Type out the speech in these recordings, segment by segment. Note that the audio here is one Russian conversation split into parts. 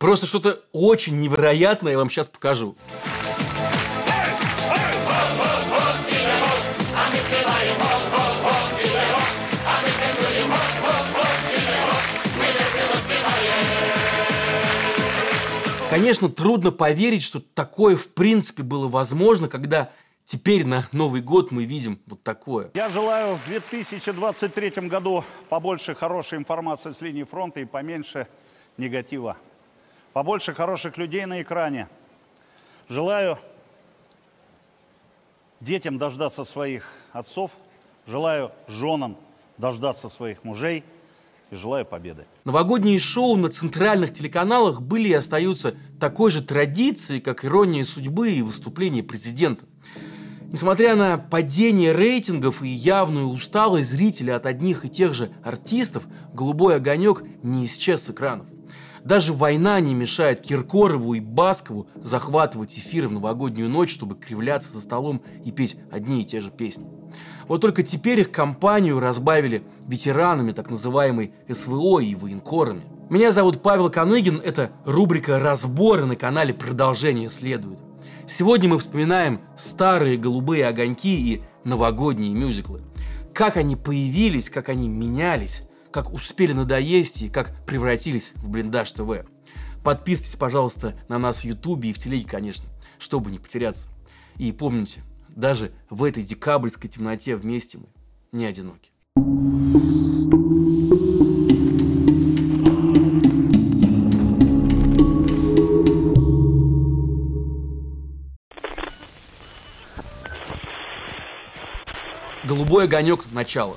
Просто что-то очень невероятное я вам сейчас покажу. Конечно, трудно поверить, что такое в принципе было возможно, когда теперь на Новый год мы видим вот такое. Я желаю в 2023 году побольше хорошей информации с линии фронта и поменьше негатива. Побольше хороших людей на экране. Желаю детям дождаться своих отцов. Желаю женам дождаться своих мужей – и желаю победы. Новогодние шоу на центральных телеканалах были и остаются такой же традицией, как «Ирония судьбы» и выступление президента. Несмотря на падение рейтингов и явную усталость зрителей от одних и тех же артистов, «Голубой огонек» не исчез с экранов. Даже война не мешает Киркорову и Баскову захватывать эфиры в новогоднюю ночь, чтобы кривляться за столом и петь одни и те же песни. Вот только теперь их компанию разбавили ветеранами так называемой СВО и военкорами. Меня зовут Павел Каныгин, это рубрика «Разборы» на канале «Продолжение следует». Сегодня мы вспоминаем старые голубые огоньки и новогодние мюзиклы. Как они появились, как они менялись, как успели надоесть и как превратились в блиндаж ТВ. Подписывайтесь, пожалуйста, на нас в Ютубе и в телеге, конечно, чтобы не потеряться. И помните, даже в этой декабрьской темноте вместе мы не одиноки. Голубой огонек начало.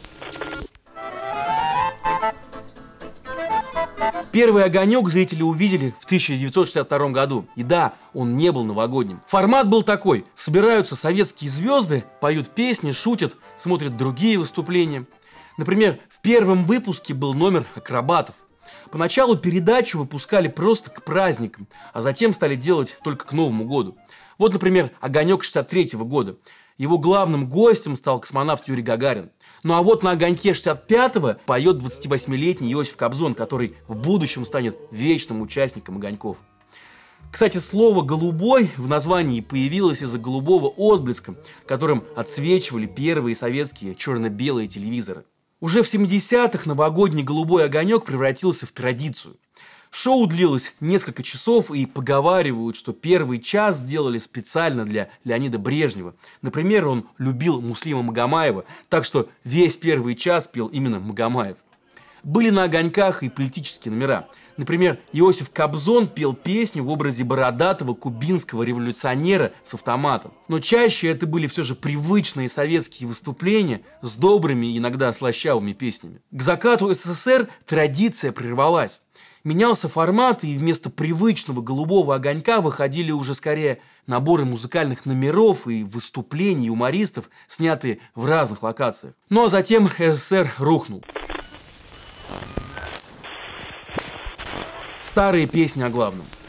Первый огонек зрители увидели в 1962 году. И да, он не был новогодним. Формат был такой. Собираются советские звезды, поют песни, шутят, смотрят другие выступления. Например, в первом выпуске был номер акробатов. Поначалу передачу выпускали просто к праздникам, а затем стали делать только к Новому году. Вот, например, «Огонек» 63 года. Его главным гостем стал космонавт Юрий Гагарин. Ну а вот на огоньке 65-го поет 28-летний Иосиф Кобзон, который в будущем станет вечным участником огоньков. Кстати, слово «голубой» в названии появилось из-за голубого отблеска, которым отсвечивали первые советские черно-белые телевизоры. Уже в 70-х новогодний голубой огонек превратился в традицию. Шоу длилось несколько часов, и поговаривают, что первый час сделали специально для Леонида Брежнева. Например, он любил Муслима Магомаева, так что весь первый час пел именно Магомаев. Были на огоньках и политические номера. Например, Иосиф Кобзон пел песню в образе бородатого кубинского революционера с автоматом. Но чаще это были все же привычные советские выступления с добрыми, иногда слащавыми песнями. К закату СССР традиция прервалась менялся формат, и вместо привычного голубого огонька выходили уже скорее наборы музыкальных номеров и выступлений юмористов, снятые в разных локациях. Ну а затем СССР рухнул. Старые песни о главном –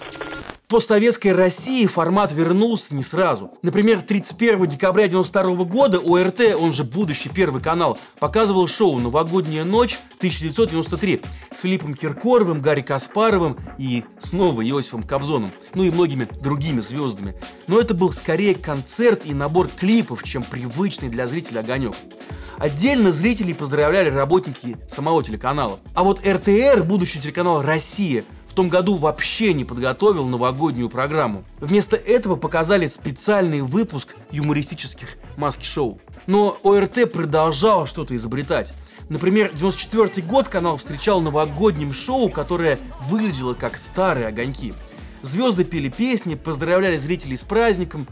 постсоветской России формат вернулся не сразу. Например, 31 декабря 1992 года ОРТ, он же будущий Первый канал, показывал шоу «Новогодняя ночь» 1993 с Филиппом Киркоровым, Гарри Каспаровым и снова Иосифом Кобзоном, ну и многими другими звездами. Но это был скорее концерт и набор клипов, чем привычный для зрителя огонек. Отдельно зрителей поздравляли работники самого телеканала. А вот РТР, будущий телеканал «Россия», в том году вообще не подготовил новогоднюю программу. Вместо этого показали специальный выпуск юмористических маски-шоу. Но ОРТ продолжал что-то изобретать. Например, 94 год канал встречал новогодним шоу, которое выглядело как старые огоньки. Звезды пели песни, поздравляли зрителей с праздником.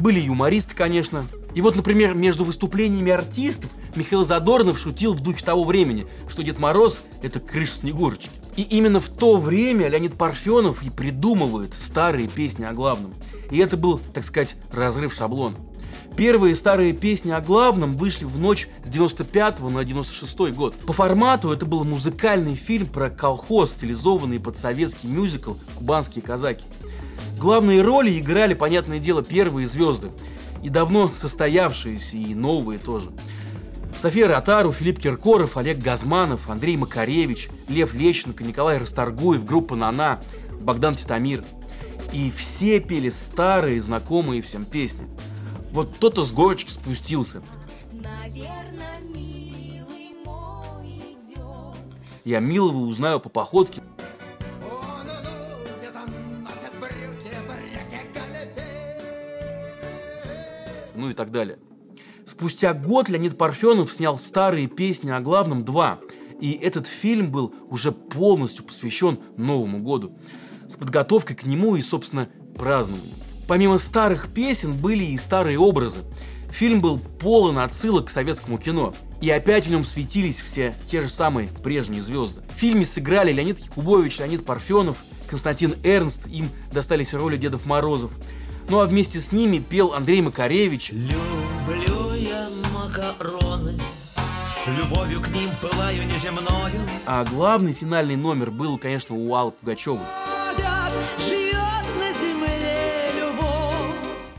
Были юмористы, конечно. И вот, например, между выступлениями артистов Михаил Задорнов шутил в духе того времени, что Дед Мороз – это крыша Снегурочки. И именно в то время Леонид Парфенов и придумывает старые песни о главном. И это был, так сказать, разрыв шаблона. Первые старые песни о главном вышли в ночь с 95 на 96 год. По формату это был музыкальный фильм про колхоз, стилизованный под советский мюзикл «Кубанские казаки». Главные роли играли, понятное дело, первые звезды. И давно состоявшиеся, и новые тоже – София Ротару, Филипп Киркоров, Олег Газманов, Андрей Макаревич, Лев Лещенко, Николай Расторгуев, группа «Нана», Богдан Титамир. И все пели старые, знакомые всем песни. Вот кто-то с горочки спустился. Наверное, милый мой идет. Я милого узнаю по походке. Ну и так далее. Спустя год Леонид Парфенов снял старые песни о главном 2. И этот фильм был уже полностью посвящен Новому году. С подготовкой к нему и, собственно, празднованием. Помимо старых песен были и старые образы. Фильм был полон отсылок к советскому кино. И опять в нем светились все те же самые прежние звезды. В фильме сыграли Леонид Якубович, Леонид Парфенов, Константин Эрнст, им достались роли Дедов Морозов. Ну а вместе с ними пел Андрей Макаревич. Люблю я макароны, любовью к ним пылаю неземною. А главный финальный номер был, конечно, у Аллы Пугачевой.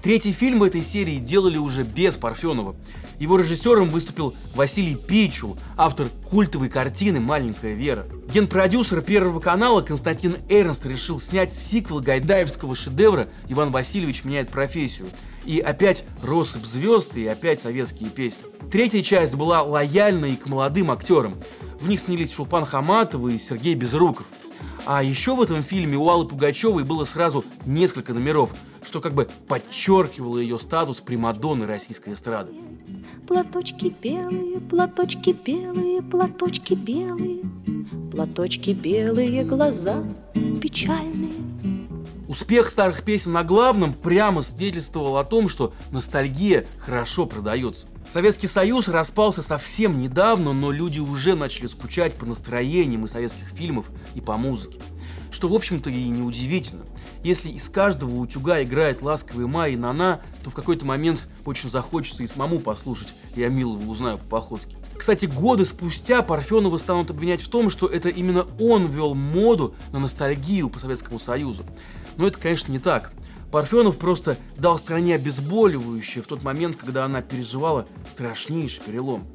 Третий фильм этой серии делали уже без Парфенова. Его режиссером выступил Василий Пичул, автор культовой картины «Маленькая Вера». Генпродюсер Первого канала Константин Эрнст решил снять сиквел гайдаевского шедевра «Иван Васильевич меняет профессию». И опять россыпь звезд, и опять советские песни. Третья часть была лояльной к молодым актерам. В них снялись Шулпан Хаматова и Сергей Безруков. А еще в этом фильме у Аллы Пугачевой было сразу несколько номеров, что как бы подчеркивало ее статус Примадонны российской эстрады. Платочки белые, платочки белые, платочки белые, платочки белые, глаза печальные. Успех старых песен на главном прямо свидетельствовал о том, что ностальгия хорошо продается. Советский Союз распался совсем недавно, но люди уже начали скучать по настроениям и советских фильмов и по музыке. Что, в общем-то, и неудивительно. Если из каждого утюга играет «Ласковый май» и «Нана», то в какой-то момент очень захочется и самому послушать «Я милого узнаю по походке». Кстати, годы спустя Парфенова станут обвинять в том, что это именно он ввел моду на ностальгию по Советскому Союзу. Но это, конечно, не так. Парфенов просто дал стране обезболивающее в тот момент, когда она переживала страшнейший перелом.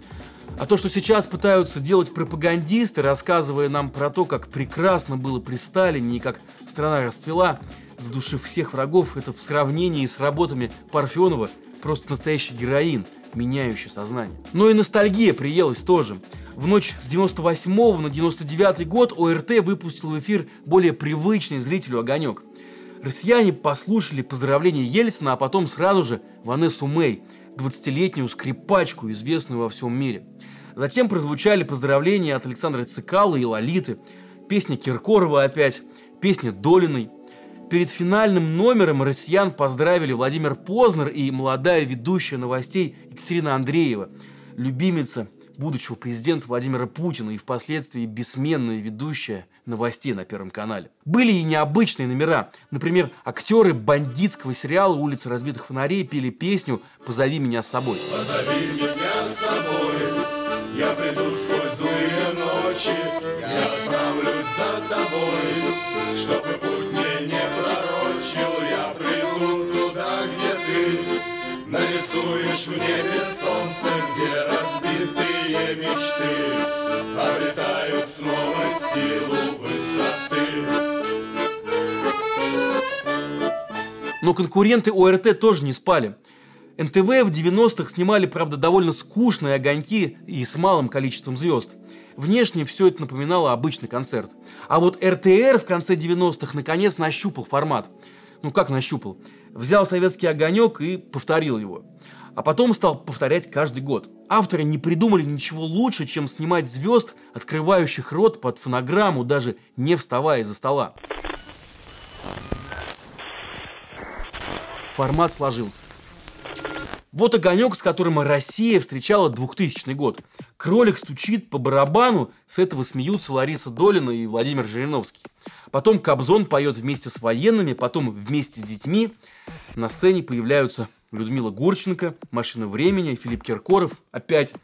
А то, что сейчас пытаются делать пропагандисты, рассказывая нам про то, как прекрасно было при Сталине и как страна расцвела, задушив всех врагов, это в сравнении с работами Парфенова просто настоящий героин, меняющий сознание. Но и ностальгия приелась тоже. В ночь с 98 на 99 год ОРТ выпустил в эфир более привычный зрителю огонек – Россияне послушали поздравления Ельцина, а потом сразу же Ванессу Мэй, 20-летнюю скрипачку, известную во всем мире. Затем прозвучали поздравления от Александра Цикала и Лолиты, песня Киркорова опять, песня Долиной. Перед финальным номером россиян поздравили Владимир Познер и молодая ведущая новостей Екатерина Андреева, любимица будущего президента Владимира Путина и впоследствии бессменная ведущая новостей на Первом канале. Были и необычные номера. Например, актеры бандитского сериала «Улица разбитых фонарей» пели песню «Позови меня с собой». Позови меня с собой, я приду сквозь злые ночи, я отправлюсь за тобой, чтобы пророчил, я приду туда, где ты нарисуешь в небе солнце, где разбитые мечты обретают снова силу Но конкуренты ОРТ тоже не спали. НТВ в 90-х снимали, правда, довольно скучные огоньки и с малым количеством звезд. Внешне все это напоминало обычный концерт. А вот РТР в конце 90-х наконец нащупал формат. Ну как нащупал? Взял советский огонек и повторил его. А потом стал повторять каждый год. Авторы не придумали ничего лучше, чем снимать звезд, открывающих рот под фонограмму, даже не вставая из-за стола. формат сложился. Вот огонек, с которым Россия встречала 2000 год. Кролик стучит по барабану, с этого смеются Лариса Долина и Владимир Жириновский. Потом Кобзон поет вместе с военными, потом вместе с детьми. На сцене появляются Людмила Гурченко, Машина времени, Филипп Киркоров, опять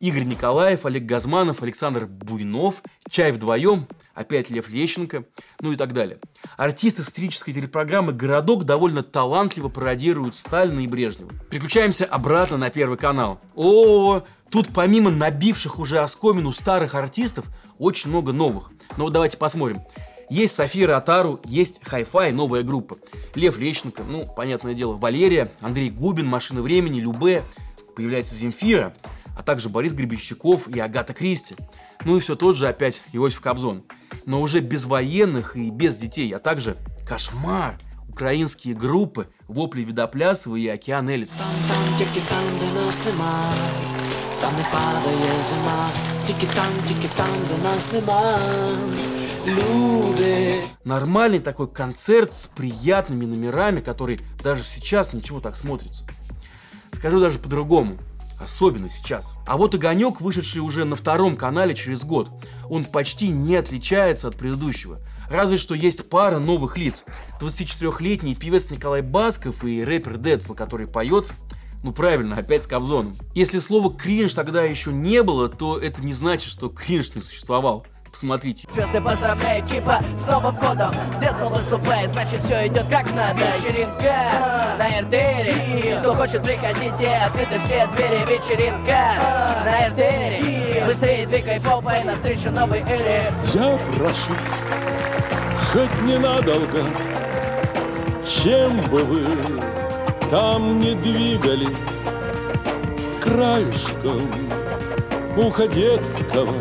Игорь Николаев, Олег Газманов, Александр Буйнов, Чай вдвоем, опять Лев Лещенко, ну и так далее. Артисты сатирической телепрограммы «Городок» довольно талантливо пародируют Сталина и Брежнева. Переключаемся обратно на Первый канал. О, тут помимо набивших уже оскомину старых артистов, очень много новых. Но вот давайте посмотрим. Есть София Ротару, есть Hi-Fi, новая группа. Лев Лещенко, ну, понятное дело, Валерия, Андрей Губин, Машина времени, Любе, появляется Земфира, а также Борис Гребенщиков и Агата Кристи. Ну и все тот же опять Иосиф Кобзон. Но уже без военных и без детей, а также кошмар – українські групи Воплі Відоплясова і Океан Еліс. Там, там, тільки там, де нас нема, там не падає зима, тільки там, тільки там, де нас нема. Люди. Нормальный такой концерт с приятными номерами, который даже сейчас ничего так смотрится. Скажу даже по-другому. Особенно сейчас. А вот «Огонек», вышедший уже на втором канале через год, он почти не отличается от предыдущего. Разве что есть пара новых лиц. 24-летний певец Николай Басков и рэпер Децл, который поет ну правильно, опять с Кобзоном. Если слова кринж тогда еще не было, то это не значит, что кринж не существовал. Посмотрите. Звезды поздравляют Чипа с Новым годом. Децл выступает, значит все идет как надо. Вечеринка на РДРе. Кто хочет, приходите, открыты все двери. Вечеринка на РДРе. Быстрее двигай попой навстречу новой эре. Я прошу хоть ненадолго, чем бы вы там не двигали краешком уходецкого,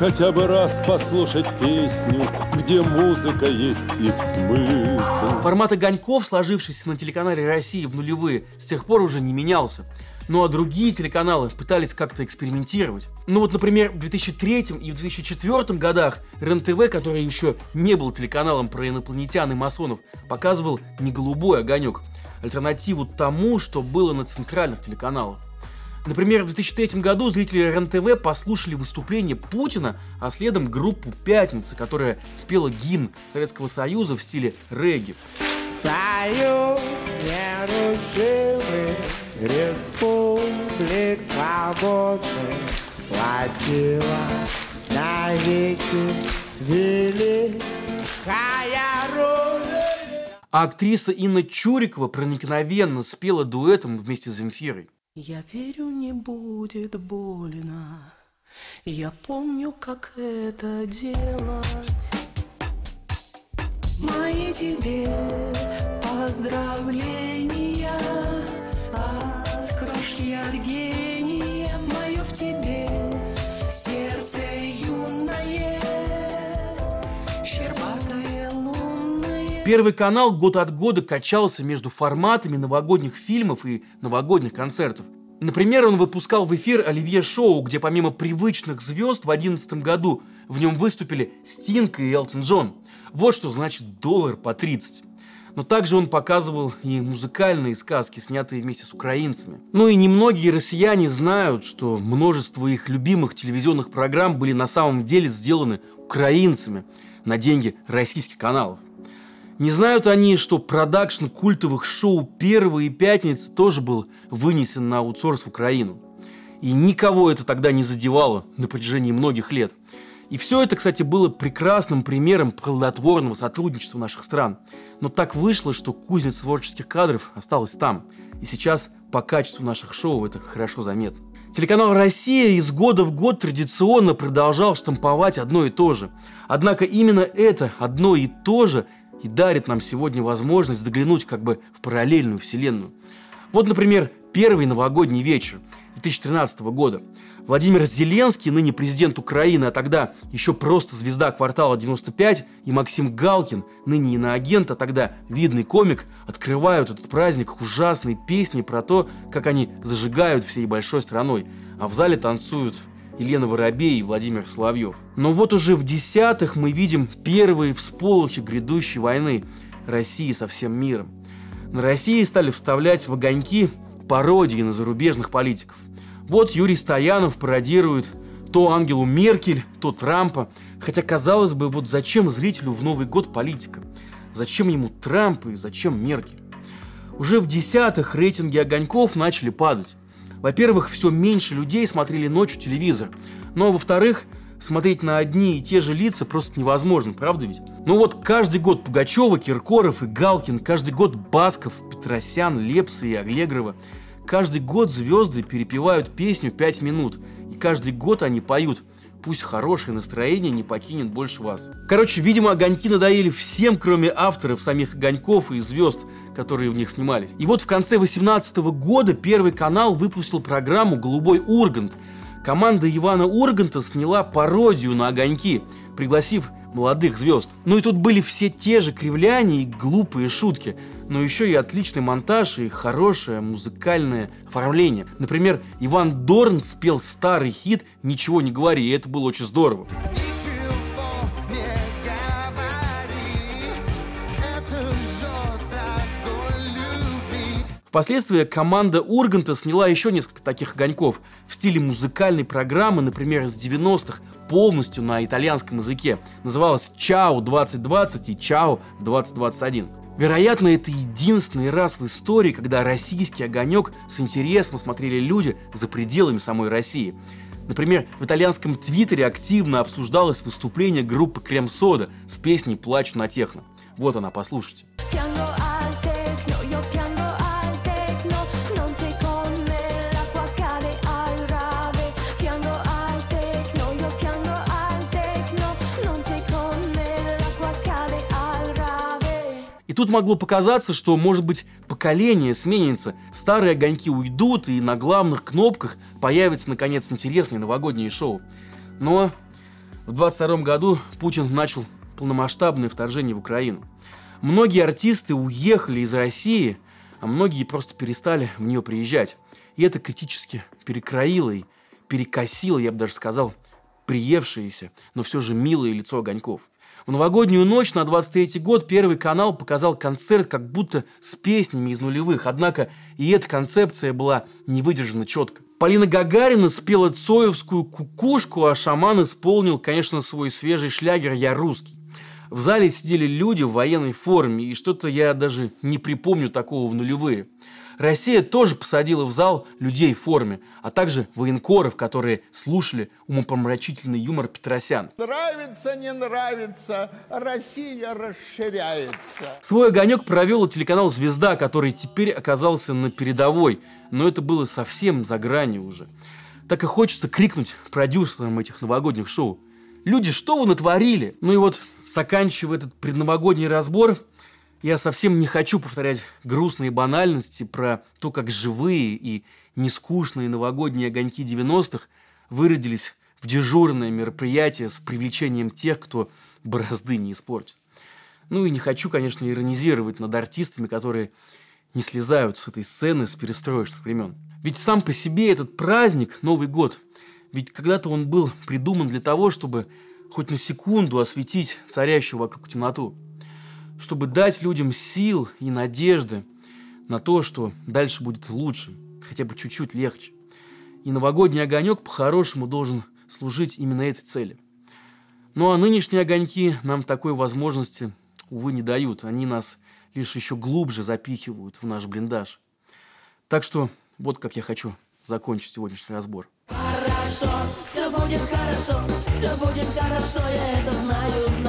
хотя бы раз послушать песню, где музыка есть и смысл. Формат огоньков, сложившийся на телеканале России в нулевые, с тех пор уже не менялся. Ну а другие телеканалы пытались как-то экспериментировать. Ну вот, например, в 2003 и в 2004 годах РЕН-ТВ, который еще не был телеканалом про инопланетян и масонов, показывал не голубой огонек, альтернативу тому, что было на центральных телеканалах. Например, в 2003 году зрители РЕН-ТВ послушали выступление Путина, а следом группу «Пятница», которая спела гимн Советского Союза в стиле регги. Союз нерушимый, республик свободных сплотила навеки великая Родина. А актриса Инна Чурикова проникновенно спела дуэтом вместе с Земфирой. Я верю, не будет больно. Я помню, как это делать. Мои тебе поздравления от крошки от гения мое в тебе сердце Первый канал год от года качался между форматами новогодних фильмов и новогодних концертов. Например, он выпускал в эфир Оливье Шоу, где помимо привычных звезд в 2011 году в нем выступили Стинг и Элтон Джон. Вот что значит доллар по 30. Но также он показывал и музыкальные сказки, снятые вместе с украинцами. Ну и немногие россияне знают, что множество их любимых телевизионных программ были на самом деле сделаны украинцами на деньги российских каналов. Не знают они, что продакшн культовых шоу «Первый» и «Пятница» тоже был вынесен на аутсорс в Украину. И никого это тогда не задевало на протяжении многих лет. И все это, кстати, было прекрасным примером плодотворного сотрудничества наших стран. Но так вышло, что кузница творческих кадров осталась там. И сейчас по качеству наших шоу это хорошо заметно. Телеканал «Россия» из года в год традиционно продолжал штамповать одно и то же. Однако именно это одно и то же и дарит нам сегодня возможность заглянуть как бы в параллельную вселенную. Вот, например, первый новогодний вечер 2013 года. Владимир Зеленский, ныне президент Украины, а тогда еще просто звезда квартала 95, и Максим Галкин, ныне иноагент, а тогда видный комик, открывают этот праздник ужасной песней про то, как они зажигают всей большой страной, а в зале танцуют Елена Воробей и Владимир Соловьев. Но вот уже в десятых мы видим первые всполохи грядущей войны России со всем миром. На России стали вставлять в огоньки пародии на зарубежных политиков. Вот Юрий Стоянов пародирует то Ангелу Меркель, то Трампа. Хотя, казалось бы, вот зачем зрителю в Новый год политика? Зачем ему Трамп и зачем Меркель? Уже в десятых рейтинги огоньков начали падать. Во-первых, все меньше людей смотрели ночью телевизор. А во-вторых, смотреть на одни и те же лица просто невозможно, правда ведь? Ну вот каждый год Пугачева, Киркоров и Галкин, каждый год Басков, Петросян, Лепса и Оглегрова – Каждый год звезды перепевают песню пять минут, и каждый год они поют Пусть хорошее настроение не покинет больше вас. Короче, видимо, огоньки надоели всем, кроме авторов самих огоньков и звезд, которые в них снимались. И вот в конце 18 года Первый канал выпустил программу «Голубой Ургант». Команда Ивана Урганта сняла пародию на огоньки, пригласив молодых звезд. Ну и тут были все те же кривляния и глупые шутки, но еще и отличный монтаж и хорошее музыкальное оформление. Например, Иван Дорн спел старый хит «Ничего не говори», и это было очень здорово. Впоследствии команда Урганта сняла еще несколько таких огоньков в стиле музыкальной программы, например, из 90-х, полностью на итальянском языке. Называлась «Чао 2020» и «Чао 2021». Вероятно, это единственный раз в истории, когда российский огонек с интересом смотрели люди за пределами самой России. Например, в итальянском твиттере активно обсуждалось выступление группы Крем-Сода с песней «Плачу на техно». Вот она, послушайте. Piango al tecno, И тут могло показаться, что, может быть, поколение сменится, старые огоньки уйдут, и на главных кнопках появится, наконец, интересное новогоднее шоу. Но в 22 году Путин начал полномасштабное вторжение в Украину. Многие артисты уехали из России, а многие просто перестали в нее приезжать. И это критически перекроило и перекосило, я бы даже сказал, приевшееся, но все же милое лицо огоньков. В новогоднюю ночь на 23 год Первый канал показал концерт как будто с песнями из нулевых, однако и эта концепция была не выдержана четко. Полина Гагарина спела цоевскую кукушку, а шаман исполнил, конечно, свой свежий шлягер «Я русский». В зале сидели люди в военной форме, и что-то я даже не припомню такого в нулевые. Россия тоже посадила в зал людей в форме, а также военкоров, которые слушали умопомрачительный юмор Петросян. Нравится, не нравится, Россия расширяется. Свой огонек провел и телеканал «Звезда», который теперь оказался на передовой, но это было совсем за гранью уже. Так и хочется крикнуть продюсерам этих новогодних шоу. Люди, что вы натворили? Ну и вот, заканчивая этот предновогодний разбор, я совсем не хочу повторять грустные банальности про то, как живые и нескучные новогодние огоньки 90-х выродились в дежурное мероприятие с привлечением тех, кто борозды не испортит. Ну и не хочу, конечно, иронизировать над артистами, которые не слезают с этой сцены с перестроечных времен. Ведь сам по себе этот праздник, Новый год, ведь когда-то он был придуман для того, чтобы хоть на секунду осветить царящую вокруг темноту, чтобы дать людям сил и надежды на то, что дальше будет лучше, хотя бы чуть-чуть легче. И новогодний огонек по-хорошему должен служить именно этой цели. Ну а нынешние огоньки нам такой возможности, увы, не дают. Они нас лишь еще глубже запихивают в наш блиндаж. Так что вот как я хочу закончить сегодняшний разбор. Хорошо, все будет хорошо, все будет хорошо, я это знаю.